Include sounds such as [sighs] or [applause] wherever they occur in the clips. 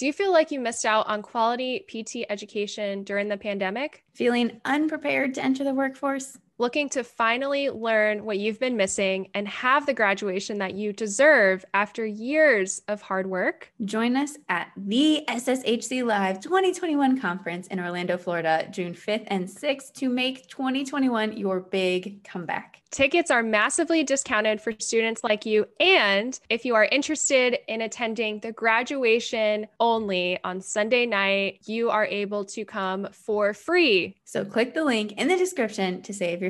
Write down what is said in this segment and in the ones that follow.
Do you feel like you missed out on quality PT education during the pandemic? Feeling unprepared to enter the workforce? Looking to finally learn what you've been missing and have the graduation that you deserve after years of hard work? Join us at the SSHC Live 2021 conference in Orlando, Florida, June 5th and 6th to make 2021 your big comeback. Tickets are massively discounted for students like you. And if you are interested in attending the graduation only on Sunday night, you are able to come for free. So click the link in the description to save your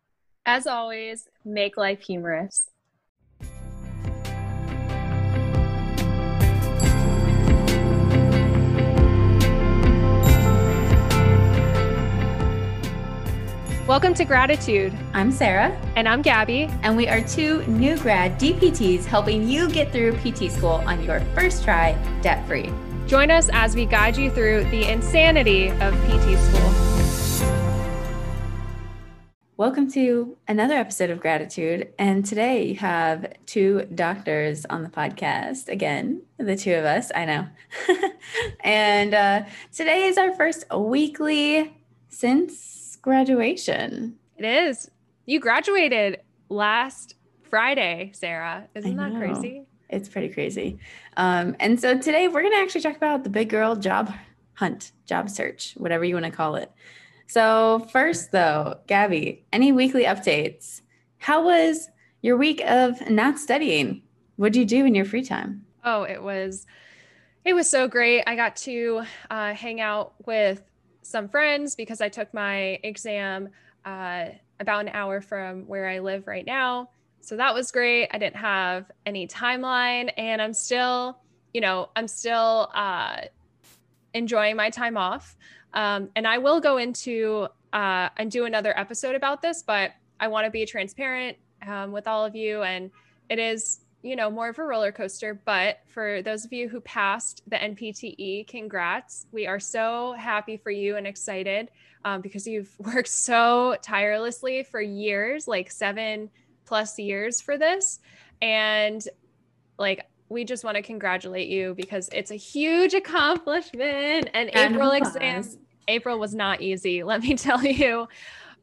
As always, make life humorous. Welcome to Graditude. I'm Sarah. And I'm Gabby. And we are two new grad DPTs helping you get through PT school on your first try debt free. Join us as we guide you through the insanity of PT school. Welcome to another episode of Graditude. And today you have two doctors on the podcast. Again, the two of us, I know. [laughs] and uh, today is our first weekly since graduation. It is. You graduated last Friday, Sarah. Isn't that crazy? It's pretty crazy. Um, and so today we're going to actually talk about the big girl job hunt, job search, whatever you want to call it. So, first, though, Gabby, any weekly updates? How was your week of not studying? What did you do in your free time? Oh, it was it was so great. I got to uh, hang out with some friends because I took my exam uh, about an hour from where I live right now. So that was great. I didn't have any timeline, and I'm still, you know, I'm still uh, enjoying my time off. Um, and I will go into uh, and do another episode about this, but I want to be transparent um, with all of you. And it is you know, more of a roller coaster. But for those of you who passed the NPTE, congrats. We are so happy for you and excited um, because you've [laughs] worked so tirelessly for years, like seven plus years for this. And like, we just want to congratulate you because it's a huge accomplishment. And, and April exam, April was not easy, [laughs] let me tell you.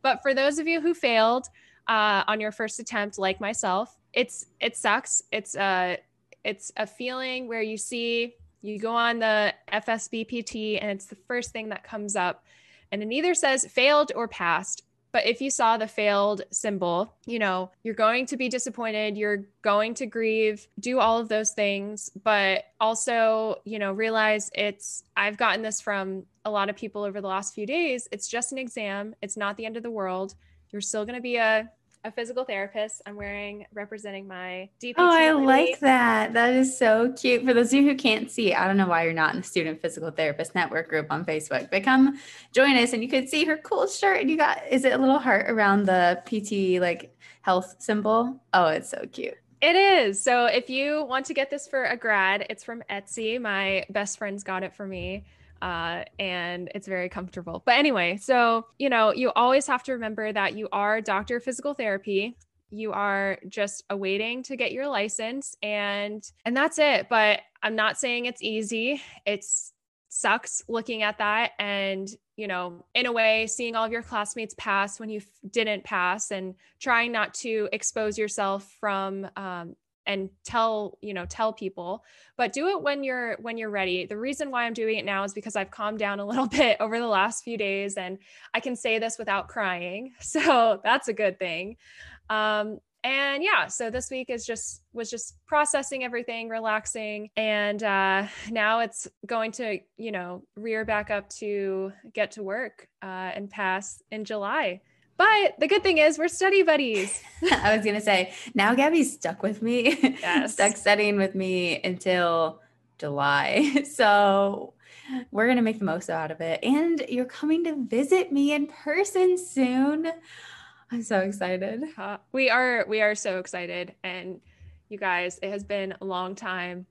But for those of you who failed uh, on your first attempt, like myself, it's it sucks. It's a it's a feeling where you see you go on the FSBPT and it's the first thing that comes up, and it either says failed or passed. But if you saw the failed symbol, you know, you're going to be disappointed, you're going to grieve, do all of those things, but also, you know, realize it's, I've gotten this from a lot of people over the last few days. It's just an exam, it's not the end of the world. You're still going to be a a physical therapist. I'm wearing representing my DPT. Oh, I like that. That is so cute. For those of you who can't see, I don't know why you're not in the Student Physical Therapist Network group on Facebook, but come join us and you can see her cool shirt. And you got, is it a little heart around the PT like health symbol? Oh, it's so cute. It is. So if you want to get this for a grad, it's from Etsy. My best friends got it for me uh, and it's very comfortable. But anyway, so you know, you always have to remember that you are doctor of physical therapy. You are just awaiting to get your license, and and that's it. But I'm not saying it's easy. It's sucks looking at that and you know in a way seeing all of your classmates pass when you didn't pass and trying not to expose yourself from um, and tell you know tell people but do it when you're when you're ready. The reason why i'm doing it now is because i've calmed down a little [laughs] bit over the last few days and i can say this without crying [laughs] so that's a good thing. Um, and yeah so this week is just was just processing everything relaxing and uh, now it's going to you know rear back up to get to work uh, and pass in july but the good thing is we're study buddies. [laughs] I was gonna say now Gabby's stuck with me. Yes. [laughs] stuck studying with me until July. [laughs] So we're to make the most out of it. And you're coming to visit me in person soon. I'm so excited. Uh, we are we are so excited and you guys, it has been a long time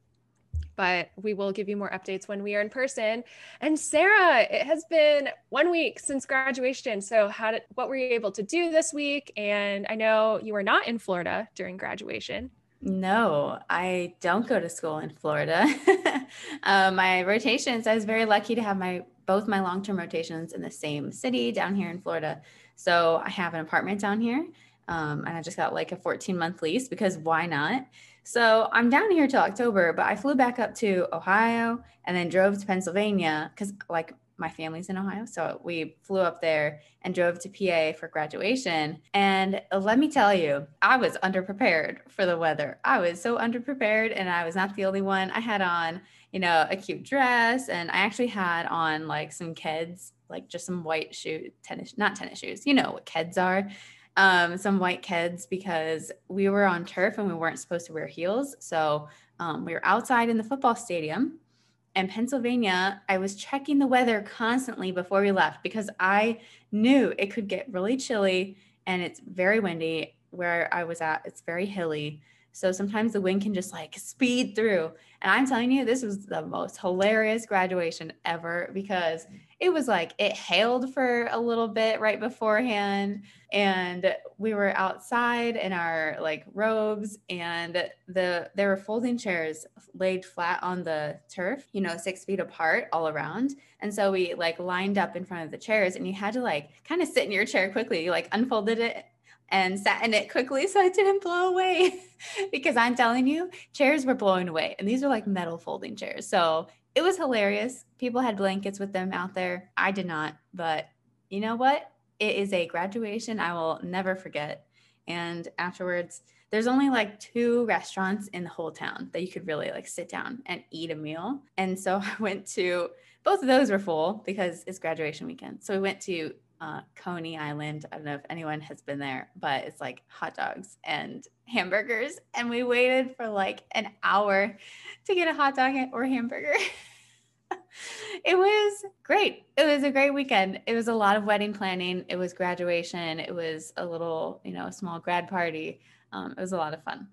but we will give you more updates when we are in person. And Sarah, it has been one week since graduation. So, how did what were you able to do this week? And I know you were not in Florida during graduation. No, I don't go to school in Florida. [laughs] uh, my rotations, I was very lucky to have my both my long term rotations in the same city down here in Florida. So I have an apartment down here. Um, and I just got like a 14 month lease because why not? So I'm down here till October, but I flew back up to Ohio and then drove to Pennsylvania because like my family's in Ohio. So we flew up there and drove to PA for graduation. And uh, let me tell you, I was underprepared for the weather. I was so underprepared, and I was not the only one. I had on, you know, a cute dress, and I actually had on like some Keds, like just some white shoe, tennis, not tennis shoes. You know what Keds are um, some white Keds because we were on turf and we weren't supposed to wear heels. So um, we were outside in the football stadium. And Pennsylvania, I was checking the weather constantly before we left because I knew it could get really chilly and it's very windy where I was at. It's very hilly. So sometimes the wind can just like speed through. And I'm telling you, this was the most hilarious graduation ever because it was like it hailed for a little bit right beforehand. And we were outside in our like robes and the there were folding chairs laid flat on the turf, you know, six feet apart all around. And so we like lined up in front of the chairs and you had to like kind of sit in your chair quickly. You like unfolded it and sat in it quickly so it didn't blow away. [laughs] because I'm telling you, chairs were blowing away. And these are like metal folding chairs. So it was hilarious. People had blankets with them out there. I did not. But you know what? It is a graduation I will never forget. And afterwards, there's only like two restaurants in the whole town that you could really like sit down and eat a meal. And so [laughs] I went to both of those were full because it's graduation weekend. So we went to uh, Coney Island. I don't know if anyone has been there, but it's like hot dogs and hamburgers. And we waited for like an hour to get a hot dog or hamburger. [laughs] it was great. It was a great weekend. It was a lot of wedding planning. It was graduation. It was a little, you know, small grad party. Um, it was a lot of fun.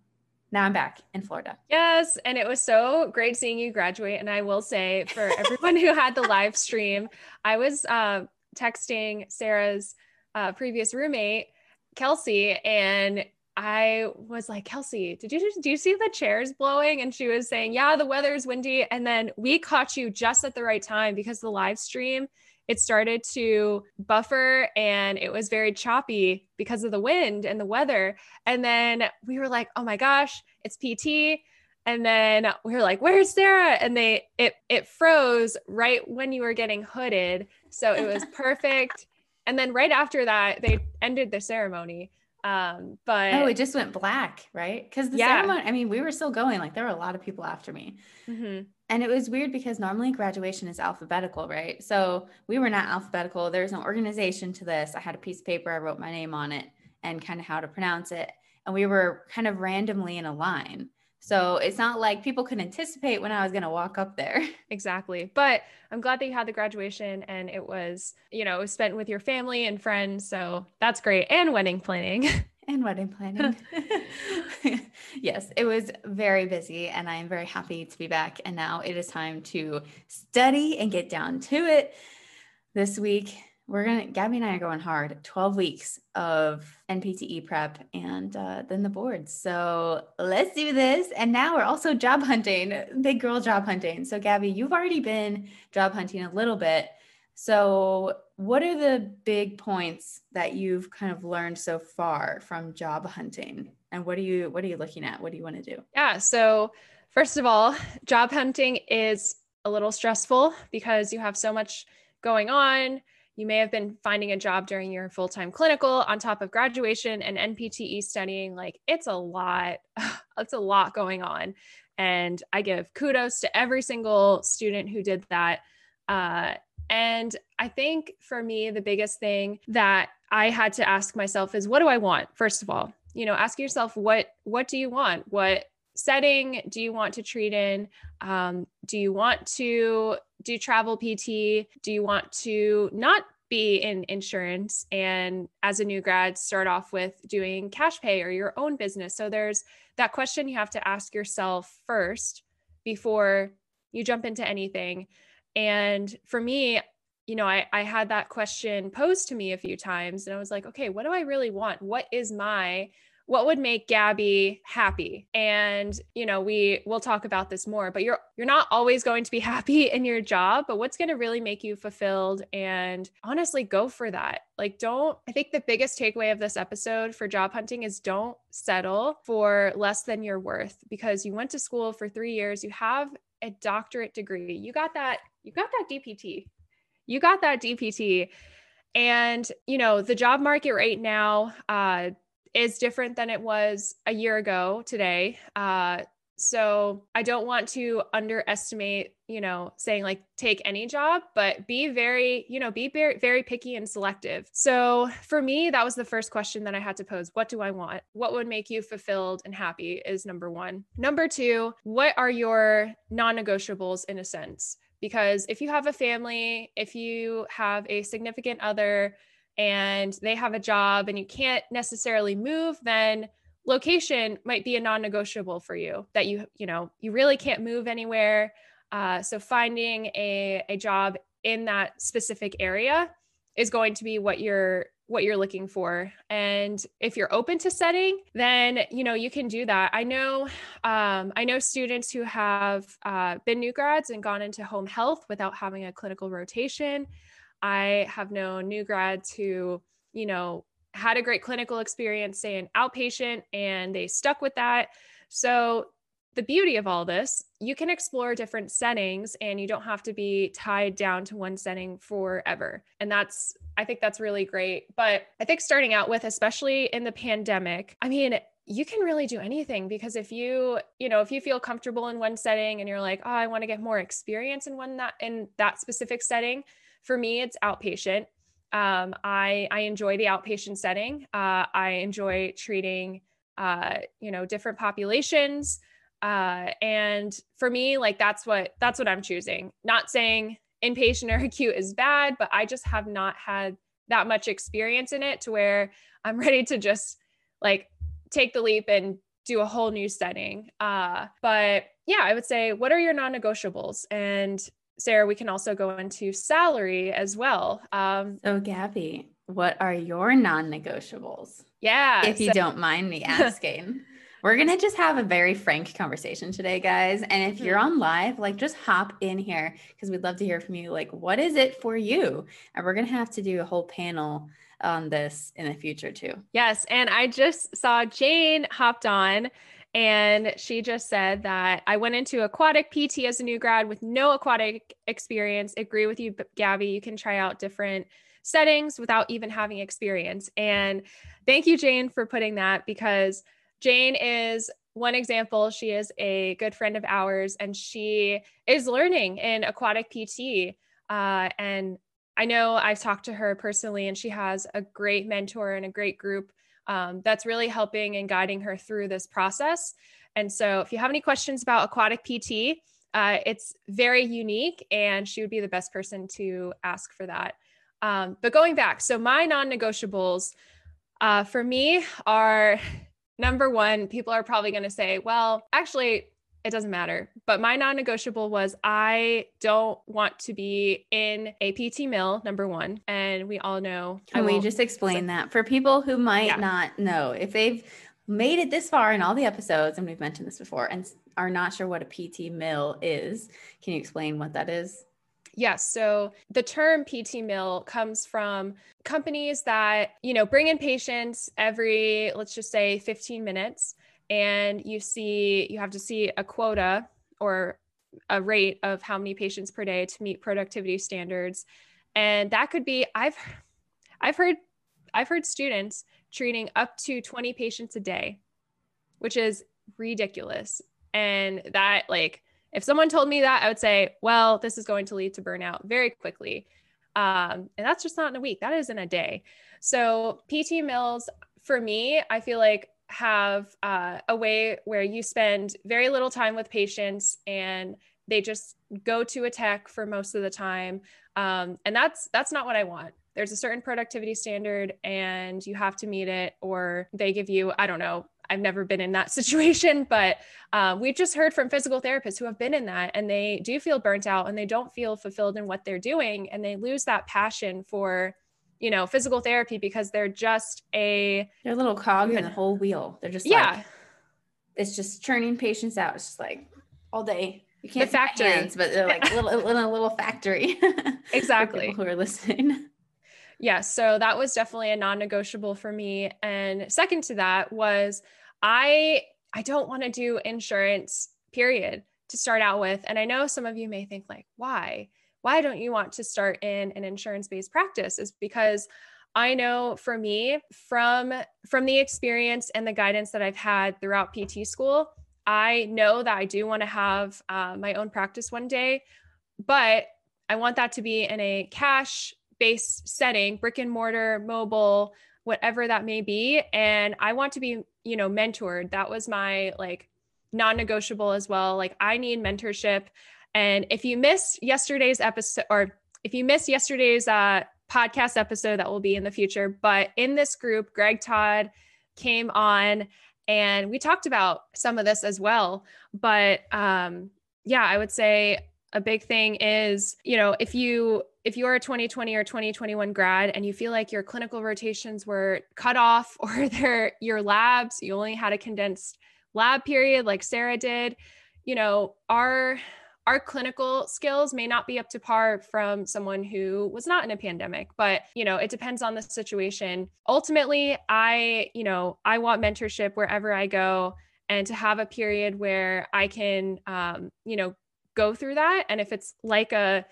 Now I'm back in Florida. Yes. And it was so great seeing you graduate. And I will say, for everyone who had the live stream, I was uh, texting Sarah's uh, previous roommate, Kelsey, and I was like, Kelsey, did you do you see the chairs blowing? And she was saying, Yeah, the weather's windy. And then we caught you just at the right time because the live stream it started to buffer and it was very choppy because of the wind and the weather. And then we were like, oh my gosh, it's PT. And then we were like, where's Sarah? And they it it froze right when you were getting hooded. So it was perfect. and then right after that, they ended the ceremony. Um, but oh, it just went black, right? Because the yeah. ceremony, I mean, we were still going, like there were a lot of people after me. Mm-hmm. And it was weird because normally graduation is alphabetical, right? So we were not alphabetical. There's no organization to this. I had a piece of paper, I wrote my name on it and kind of how to pronounce it. And we were kind of randomly in a line. So it's not like people could anticipate when I was going to walk up there. [laughs] Exactly. But I'm glad that you had the graduation and it was, you know, was spent with your family and friends. So that's great. And wedding planning. [laughs] and wedding planning. [laughs] yes, it was very busy and I am very happy to be back. And now it is time to study and get down to it. This week, we're gonna Gabby and I are going hard 12 weeks of NPTE prep and uh, then the boards. So let's do this. And now we're also job hunting, big girl job hunting. So Gabby, you've already been job hunting a little bit. So what are the big points that you've kind of learned so far from job hunting? And what are you what are you looking at? What do you want to do? Yeah. So first of all, job hunting is a little stressful because you have so much going on you may have been finding a job during your full time clinical on top of graduation and NPTE studying. Like it's a lot, [sighs] it's a lot going on. And I give kudos to every single student who did that. Uh, and I think for me, the biggest thing that I had to ask myself is what do I want? First of all, you know, ask yourself what what do you want? What setting do you want to treat in? Um, do you want to do travel PT? Do you want to not be in insurance and as a new grad start off with doing cash pay or your own business? So there's that question you have to ask yourself first before you jump into anything. And for me, you know, I, I had that question posed to me a few times and I was like, okay, what do I really want? What is my what would make Gabby happy? And you know, we will talk about this more, but you're you're not always going to be [laughs] happy in your job, but what's going to really make you fulfilled and honestly go for that. Like don't I think the biggest takeaway of this episode for job hunting is don't settle for less than your worth because you went to school for 3 years, you have a doctorate degree. You got that you got that DPT. You got that DPT. And, you know, the job market right now, uh, is different than it was a year ago today. Uh, so I don't want to underestimate, you know, saying like take any job, but be very, you know, be very, very picky and selective. So for me, that was the first question that I had to pose. What do I want? What would make you fulfilled and happy is number one. Number two, what are your non negotiables in a sense? Because if you have a family, if you have a significant other, and they have a job and you can't necessarily move, then location might be a non-negotiable for you that you you know you really can't move anywhere. Uh, so finding a, a job in that specific area is going to be what you're what you're looking for. And if you're open to setting then you know you can do that. I know um, i know students who have uh, been new grads and gone into home health without having a clinical rotation I have known new grads who, you know, had a great clinical experience, say an outpatient, and they stuck with that. So, the beauty of all this, you can explore different settings and you don't have to be tied down to one setting forever. And that's, I think that's really great. But I think starting out with, especially in the pandemic, I mean, you can really do anything because if you you know if you feel comfortable in one setting and you're like oh i want to get more experience in one that in that specific setting for me, it's outpatient. Um, I I enjoy the outpatient setting. Uh, I enjoy treating uh, you know different populations, uh, and for me, like that's what that's what I'm choosing. Not saying inpatient or [laughs] acute is bad, but I just have not had that much experience in it to where I'm [laughs] ready to just like take the leap and do a whole new setting. Uh, but yeah, I would say, what are your non negotiables? And Sarah, we can also go into salary as well. Um, so, Gabby, what are your non negotiables? Yeah. If you so- don't mind me [laughs] asking. We're going to just have a very frank conversation today, guys. And if you're mm-hmm. on live, like just hop in here because we'd love to hear from you. Like, what is it for you? And we're going to have to do a whole panel on this in the future, too. Yes. And I just saw Jane hopped on and she just said that I went into aquatic PT as a new grad with no aquatic experience. Agree with you, Gabby. You can try out different settings without even having experience. And thank you, Jane, for putting that because Jane is one example. She is a good friend of ours and she is learning in aquatic PT. Uh, and I know I've talked to her personally, and she has a great mentor and a great group um, that's really helping and guiding her through this process. And so, if you have any questions about aquatic PT, uh, it's very unique, and she would be the best person to ask for that. Um, but going back, so my non negotiables uh, for me are [laughs] number one, people are probably going to say, well, actually, it doesn't matter. But my non negotiable was I don't want to be in a PT mill, number one. And we all know. Can we just explain that for people who might yeah. not know? If they've made it this far in all the episodes, and we've mentioned this before, and are not sure what a PT mill is, can you explain what that is? Yes. So the term PT mill comes from companies that, you know, bring in patients every, let's just say 15 minutes and you see you have to see a quota or a rate of how many patients per day to meet productivity standards. And that could be i've i've heard i've heard students treating up to 20 patients a day which is ridiculous. And that like if someone told me that i would say well this is going to lead to burnout very quickly. Um, and that's just not in a week that is in a day. So pt mills for me i feel like have uh, a way where you spend very little time with patients and they just go to a tech for most of the time. Um, and that's that's not what i want. There's a certain productivity standard and you have to meet it or they give you i don't know i've never been in that [laughs] situation but uh, we've just heard from physical therapists who have been in that and they do feel burnt out and they don't feel fulfilled in what they're doing and they lose that passion for you know physical therapy because they're just a they're a little cog in the whole wheel. They're just yeah. like, it's just churning patients out. It's just like all day. You can't the factory. hands, but they're like little, [laughs] in a little factory [laughs] exactly. who are listening. Yeah so that was definitely a non-negotiable for me. And second to that was i i don't want to do insurance period to start out with. And i know some of you may think like why why don't you want to start in an insurance based practice is because I know for me from from the experience and the guidance that I've had throughout PT school, I know that I do want to have uh, my own practice one day, but I want that to be in a cash based setting, brick and mortar, mobile, whatever that may be. And I want to be, you know, mentored. That was my like non negotiable as well. Like, I need mentorship. And if you missed yesterday's episode, or if you missed yesterday's uh, podcast episode, that will be in the future. But in this group, Greg Todd came on and we talked about some of this as well. But um, yeah, I would say a big thing is, you know, if you if you're a 2020 or 2021 grad and you feel like your clinical rotations were cut off [laughs] or they're your labs, you only had a condensed lab period like Sarah did, you know, our our clinical skills may not be up to par from someone who was not in a pandemic but you know it depends on the situation. Ultimately i you know i want mentorship wherever i go and to have a period where i can um, you know go through that. And if it's like a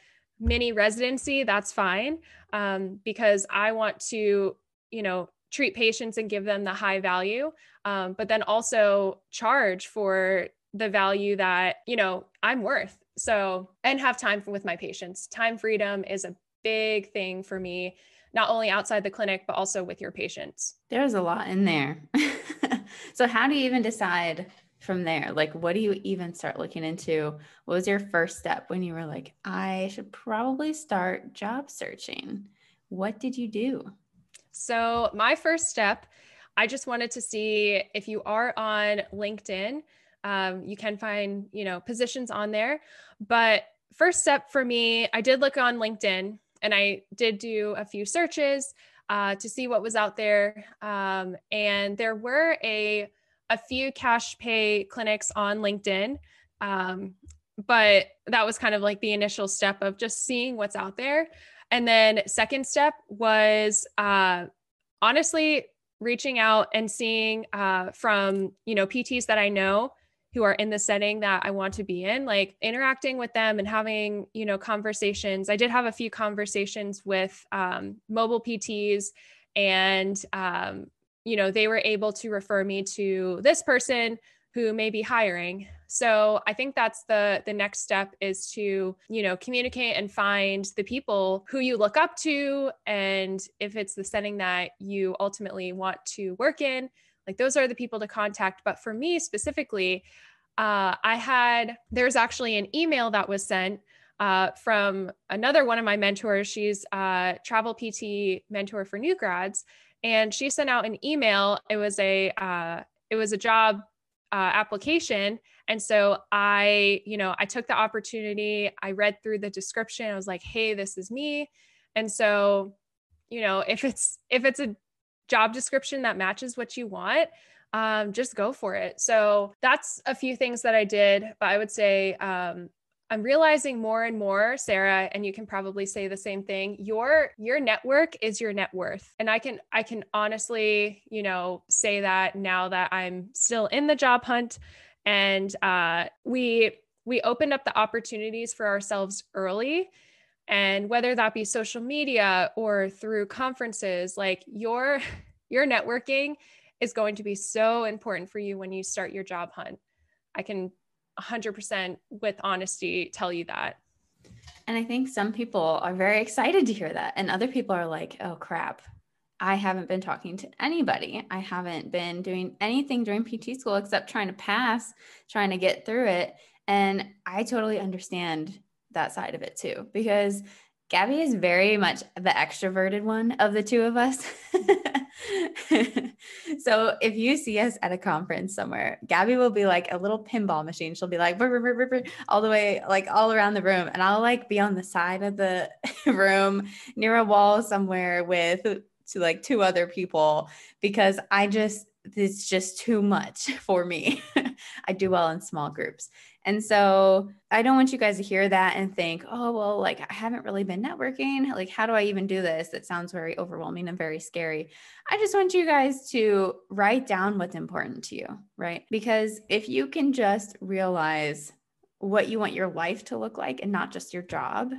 mini residency that's fine um, because i want to you know treat patients and give them the high value um, but then also charge for the value that you know i'm worth so, and have time for, with my patients. Time freedom is a big thing for me, not only outside the clinic, but also with your patients. There's a lot in there. [laughs] so, how do you even decide from there? Like, what do you even start looking into? What was your first step when you were like, I should probably start job searching? What did you do? So, my first step, I just wanted to see if you are on LinkedIn um, you can find, you know, positions on there. But first step for me, I did look on LinkedIn and I did do a few searches uh, to see what was out there. Um, and there were a a few cash pay clinics on LinkedIn. Um, but that was kind of like the initial step of just seeing what's out there. And then second step was uh, honestly reaching out and seeing uh, from you know PTs that I know who are in the setting that I want to be in, like interacting with them and having, you know, conversations. I did have a few conversations with um, mobile PTs and, um, you know, they were able to refer me to this person who may be hiring. So I think that's the the next step is to, you know, communicate and find the people who you look up to and if it's the setting that you ultimately want to work in, like those are the people to contact. But for me specifically, uh, I had, there's actually an email that was sent uh, from another one of my mentors. She's a travel PT mentor for new grads. And she sent out an email. It was a, uh, it was a job uh, application. And so I, you know, I took the opportunity, I read through the description. I was like, hey, this is me. And so, you know, if it's, if it's a job description that matches what you want, um, just go for it. So that's a few things that I did, but I would say um, I'm realizing more and more, Sarah, and you can probably say the same thing. Your your network is your net worth, and I can I can honestly, you know, say that now that I'm still in the job hunt, and uh, we we opened up the opportunities for ourselves early and whether that be social media or through conferences like your [laughs] your networking is going to be so important for you when you start your job hunt i can 100% with honesty tell you that and i think some people are very excited to hear that and other people are like oh crap I haven't been talking to anybody. I haven't been doing anything during PT school except trying to pass, trying to get through it. And I totally understand that side of it too, because Gabby is very much the extroverted one of the two of us. [laughs] so if you see us at a conference somewhere, Gabby will be like a little pinball machine. She'll be like burr, burr, burr, all the way, like all around the room. And I'll like be on the side of the [laughs] room near a wall somewhere with to like two other people because I just, it's just too much [laughs] for me. [laughs] I do well in small groups. And so I don't want you guys to hear that and think, oh, well, like I haven't really been networking. Like, how do I even do this? That sounds very overwhelming and very scary. I just want you guys to write down what's important to you, right? Because if you can just realize what you want your life to look like and not just your job,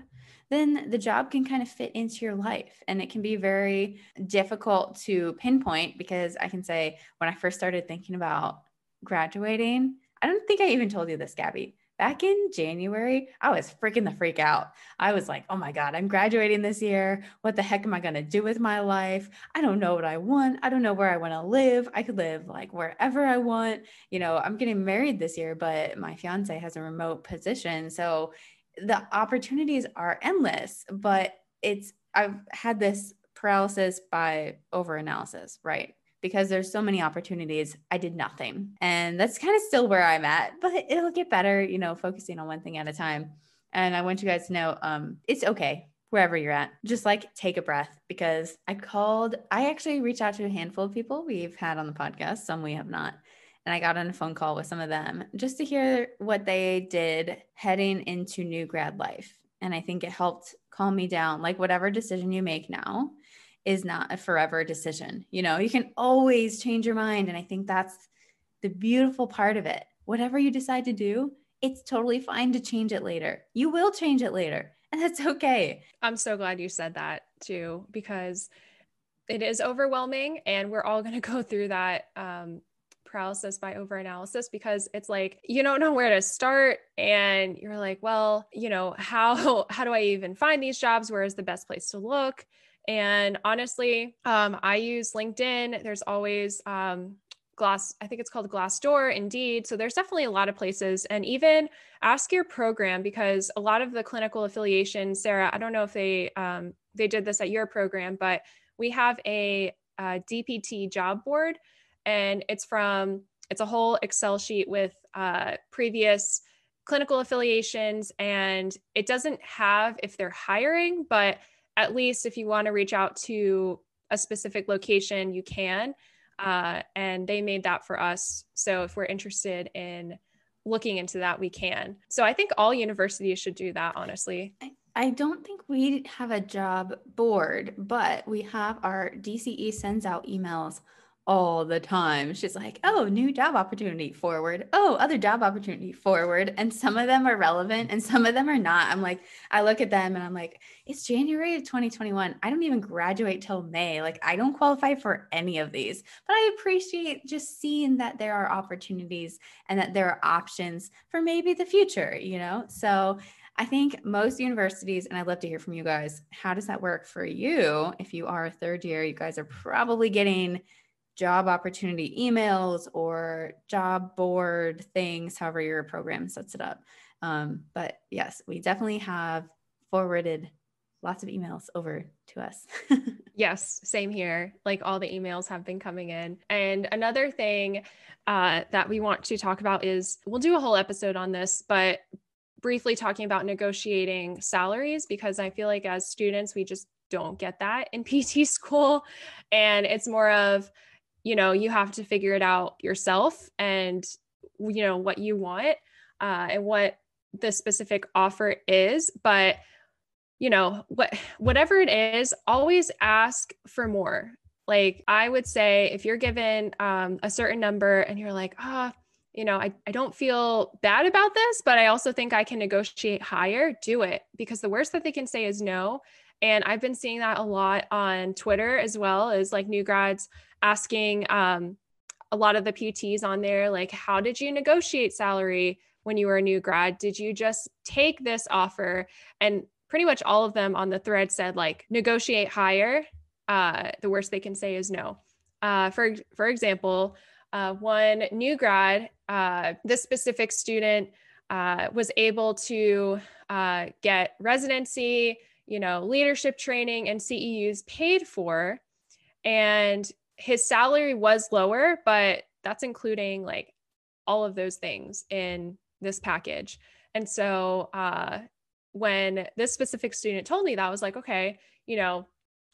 then the job can kind of fit into your life. And it can be very difficult to pinpoint because I can say when I first started thinking about graduating, I don't think I even told you this, Gabby. Back in January, I was freaking the freak out. I was like, oh my God, I'm graduating this year. What the heck am I going to do with my life? I don't know what I want. I don't know where I want to live. I could live like wherever I want. You know, I'm getting married this year, but my fiance has a remote position. So the opportunities are endless, but it's, I've had this paralysis by over analysis, right? Because there's so many opportunities. I did nothing. And that's kind of still where I'm at, [laughs] but it'll get better, you know, focusing on one thing at a time. And I want you guys to know um, it's okay wherever you're at. Just like take a breath because I called, I actually reached out to a handful of people we've had on the podcast, some we have not. And I got on a phone call with some of them just to hear what they did heading into new grad life. And I think it helped calm me down. Like, whatever decision you make now, is not a forever decision. You know, you can always change your mind. And I think that's the beautiful part of it. Whatever you decide to do, it's totally fine to change it later. You will change it later, and that's okay. I'm so glad you said that too, because it is overwhelming, and we're all going [laughs] to go through that um, paralysis by overanalysis because it's like you don't know where to start and you're like well you know how [laughs] how do i even find these jobs where is the best place to look and honestly, um, I use LinkedIn. There's always um, Glass, I think it's called Glassdoor, Indeed. So there's definitely a lot of places. And even ask your program because a lot of the clinical affiliations, Sarah, I don't know if they um, they did this at your program, but we have a, a DPT job board, and it's from it's a whole Excel sheet with uh, previous clinical affiliations, and it doesn't have if they're hiring, but at least if you want to reach out to a specific location, you can. Uh, and they made that for us. So if we're interested in looking into that, we can. So I think all universities should do that, honestly. I, I don't think we have a job board, but we have our DCE sends out emails all the time. She's like, oh, new job opportunity forward. Oh, other job opportunity forward. And some of them are relevant and some of them are not. I'm like, I look at them and I'm like, it's January of 2021. I don't even graduate till May. Like, I don't qualify for any of these, but I appreciate just seeing that there are opportunities and that there are options for maybe the future, you know? So, I think most universities, and I'd love to hear from you guys, how does that work for you? If you are a third year, you guys are probably getting job opportunity emails or job board things, however your program sets it up. Um, but yes, we definitely have forwarded lots of emails over to us. [laughs] yes, same here. Like all the emails have been coming in. And another thing uh, that we want to talk about is we'll do a whole episode on this, but briefly talking about negotiating salaries because I feel like as students, we just don't get that in [laughs] PT school. And it's more of, you know you have to figure it out yourself and you know what you want uh, and what the specific offer is but you know what whatever it is always ask for more. Like i would say if you're given um, a certain number and you're like ah oh, you know I, I don't feel bad about this but i also think i can negotiate higher do it because the worst that they can say is no and i've been seeing that a lot on twitter as well as like new grads asking um, a lot of the PTs on there, like, how did you negotiate salary when you were a new grad? Did you just take this offer? And pretty much all of them on the thread said, like, negotiate higher. Uh, the worst they can say is no. Uh, for for example, uh, one new grad, uh, this specific student uh, was able to uh, get residency, you know, leadership training and CEUs paid for. And his salary was lower, but that's including like all of those things in this package. And so uh, when this specific student told me that, I was like, okay, you know,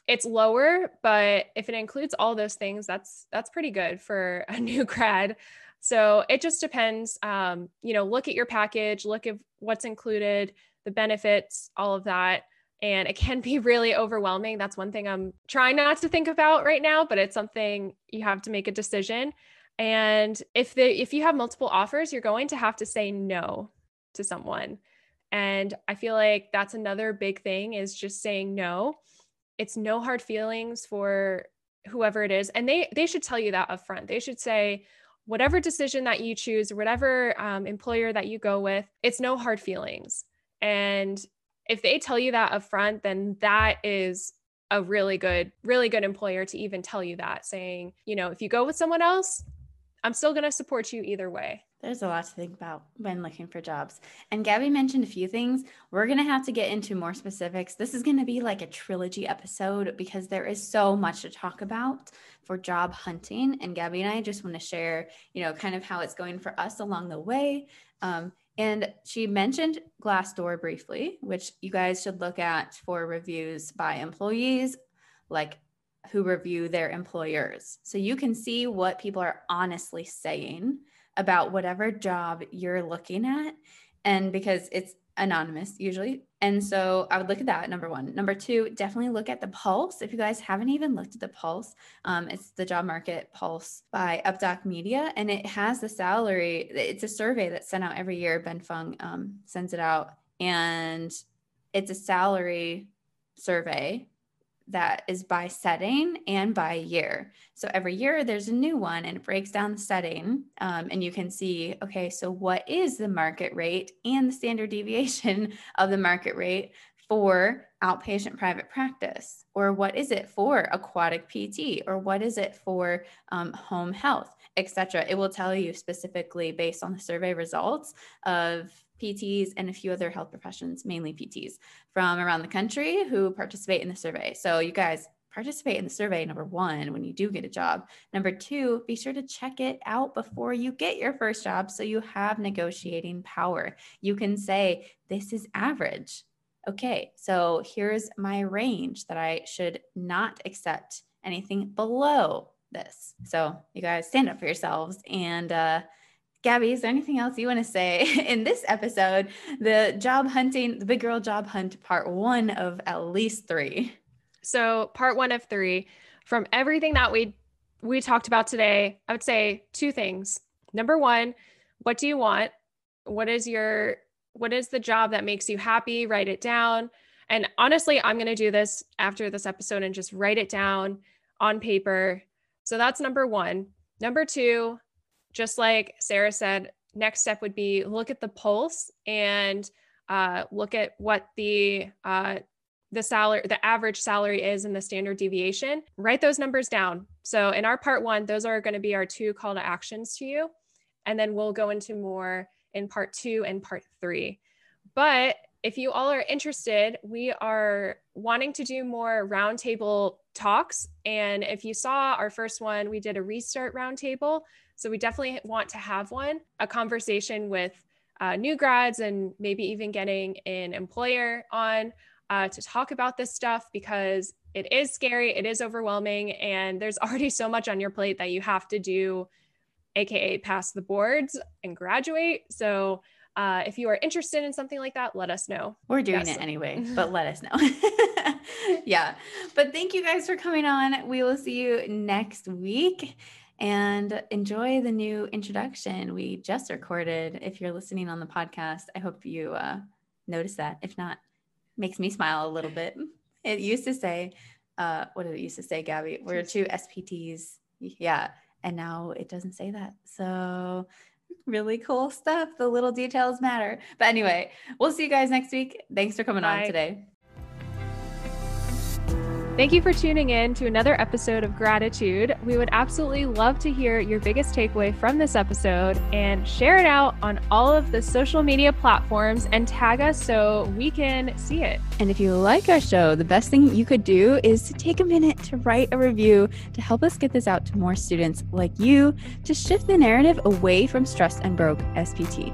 it's lower, but if it includes all those things, that's that's pretty good for a [laughs] new grad. So it just depends. Um, you know, look at your package, look at what's included, the benefits, all of that. And it can be [laughs] really overwhelming. That's one thing I'm trying not to think about right now, but it's something you have to make a decision. And if the if you have multiple offers, you're going to have to say no to someone. And I feel like that's another big thing is just saying no. It's no hard feelings for whoever it is. And they they should tell you that up front. They should say, whatever decision that you choose, whatever um, employer that you go with, it's no hard feelings. And if they tell you that up front, then that is a really good, really good employer to even tell you that, saying, you know, if you go with someone else, I'm still going to support you either way. There's a lot to think about when looking for jobs. And Gabby mentioned a few things. We're going to have to get into more specifics. This is going to be like a trilogy episode because there is so much to talk about for job hunting. And Gabby and I just want to share, you know, kind of how it's going for us along the way. Um, and she mentioned Glassdoor briefly, which you guys should look at for reviews by employees, like who review their employers. So you can see what people are honestly saying about whatever job you're looking at. And because it's anonymous usually. And so I would look at that, number one. Number two, definitely look at the pulse. If you guys haven't even looked at the pulse, um, it's the job market pulse by Updoc Media, and it has the salary. It's a survey that's sent out every year. Ben Fung um, sends it out, and it's a salary survey that is by setting and by year. So every year there's a new one and it breaks down the setting. Um, and you can see, okay, so what is the market rate and the standard deviation [laughs] of the market rate for outpatient private practice? Or what is it for aquatic PT? Or what is it for um, home health, etc.? It will tell you specifically based on the survey results of PTs, and a few other health professions, mainly PTs from around the country who participate in the survey. So, you guys participate in the survey, number one, when you do get a job. Number two, be sure to check it out before you get your first job so you have negotiating power. You can say, This is average. Okay, so here's my range that I should not accept anything below this. So, you guys stand up for yourselves and, uh, Gabby, is there anything else you want to say [laughs] in this episode? The job hunting, the big girl job hunt, part one of at least three. So, part one of three. From everything that we we talked about today, I would say two things. Number one, what do you want? What is your what is the job that makes you happy? Write it down. And honestly, I'm going to do this after this episode and just write it down on paper. So that's number one. Number two, just like Sarah said, next step would be look at the pulse and uh, look at what the uh, the salary, the average salary is and the standard deviation. Write those numbers down. So in our part one, those are going to be our two call to actions to you, and then we'll go into more in part two and part three. But if you all are interested, we are wanting to do more roundtable talks. And if you saw our first one, we did a restart roundtable. So we definitely want to have one, a conversation with uh, new grads and maybe even getting an employer on uh, to talk about this stuff because it is scary, it is overwhelming, and there's [laughs] already so much on your plate that you have to do, AKA pass the boards and graduate. So uh, if you are interested in something like that, let us know. We're doing yes. it anyway, [laughs] but let us know. [laughs] yeah. But thank you guys for coming on. We will see you next week and enjoy the new introduction we just recorded. If you're listening on the podcast, I hope you uh, notice that. If not, makes me smile a little bit. It used to say, uh, what did it used to say, Gabby? We're two SPTs. Yeah. And now it doesn't say that. So really cool stuff. The little details matter. But anyway, we'll see you guys next week. Thanks for coming Bye. on today. Thank you for tuning in to another episode of Graditude. We would absolutely love to hear your biggest takeaway from this episode and share it out on all of the social media platforms and tag us so we can see it. And if you like our show, the best thing you could do is to take a minute to write a review to help us get this out to more students like you to shift the narrative away from stressed and broke SPT.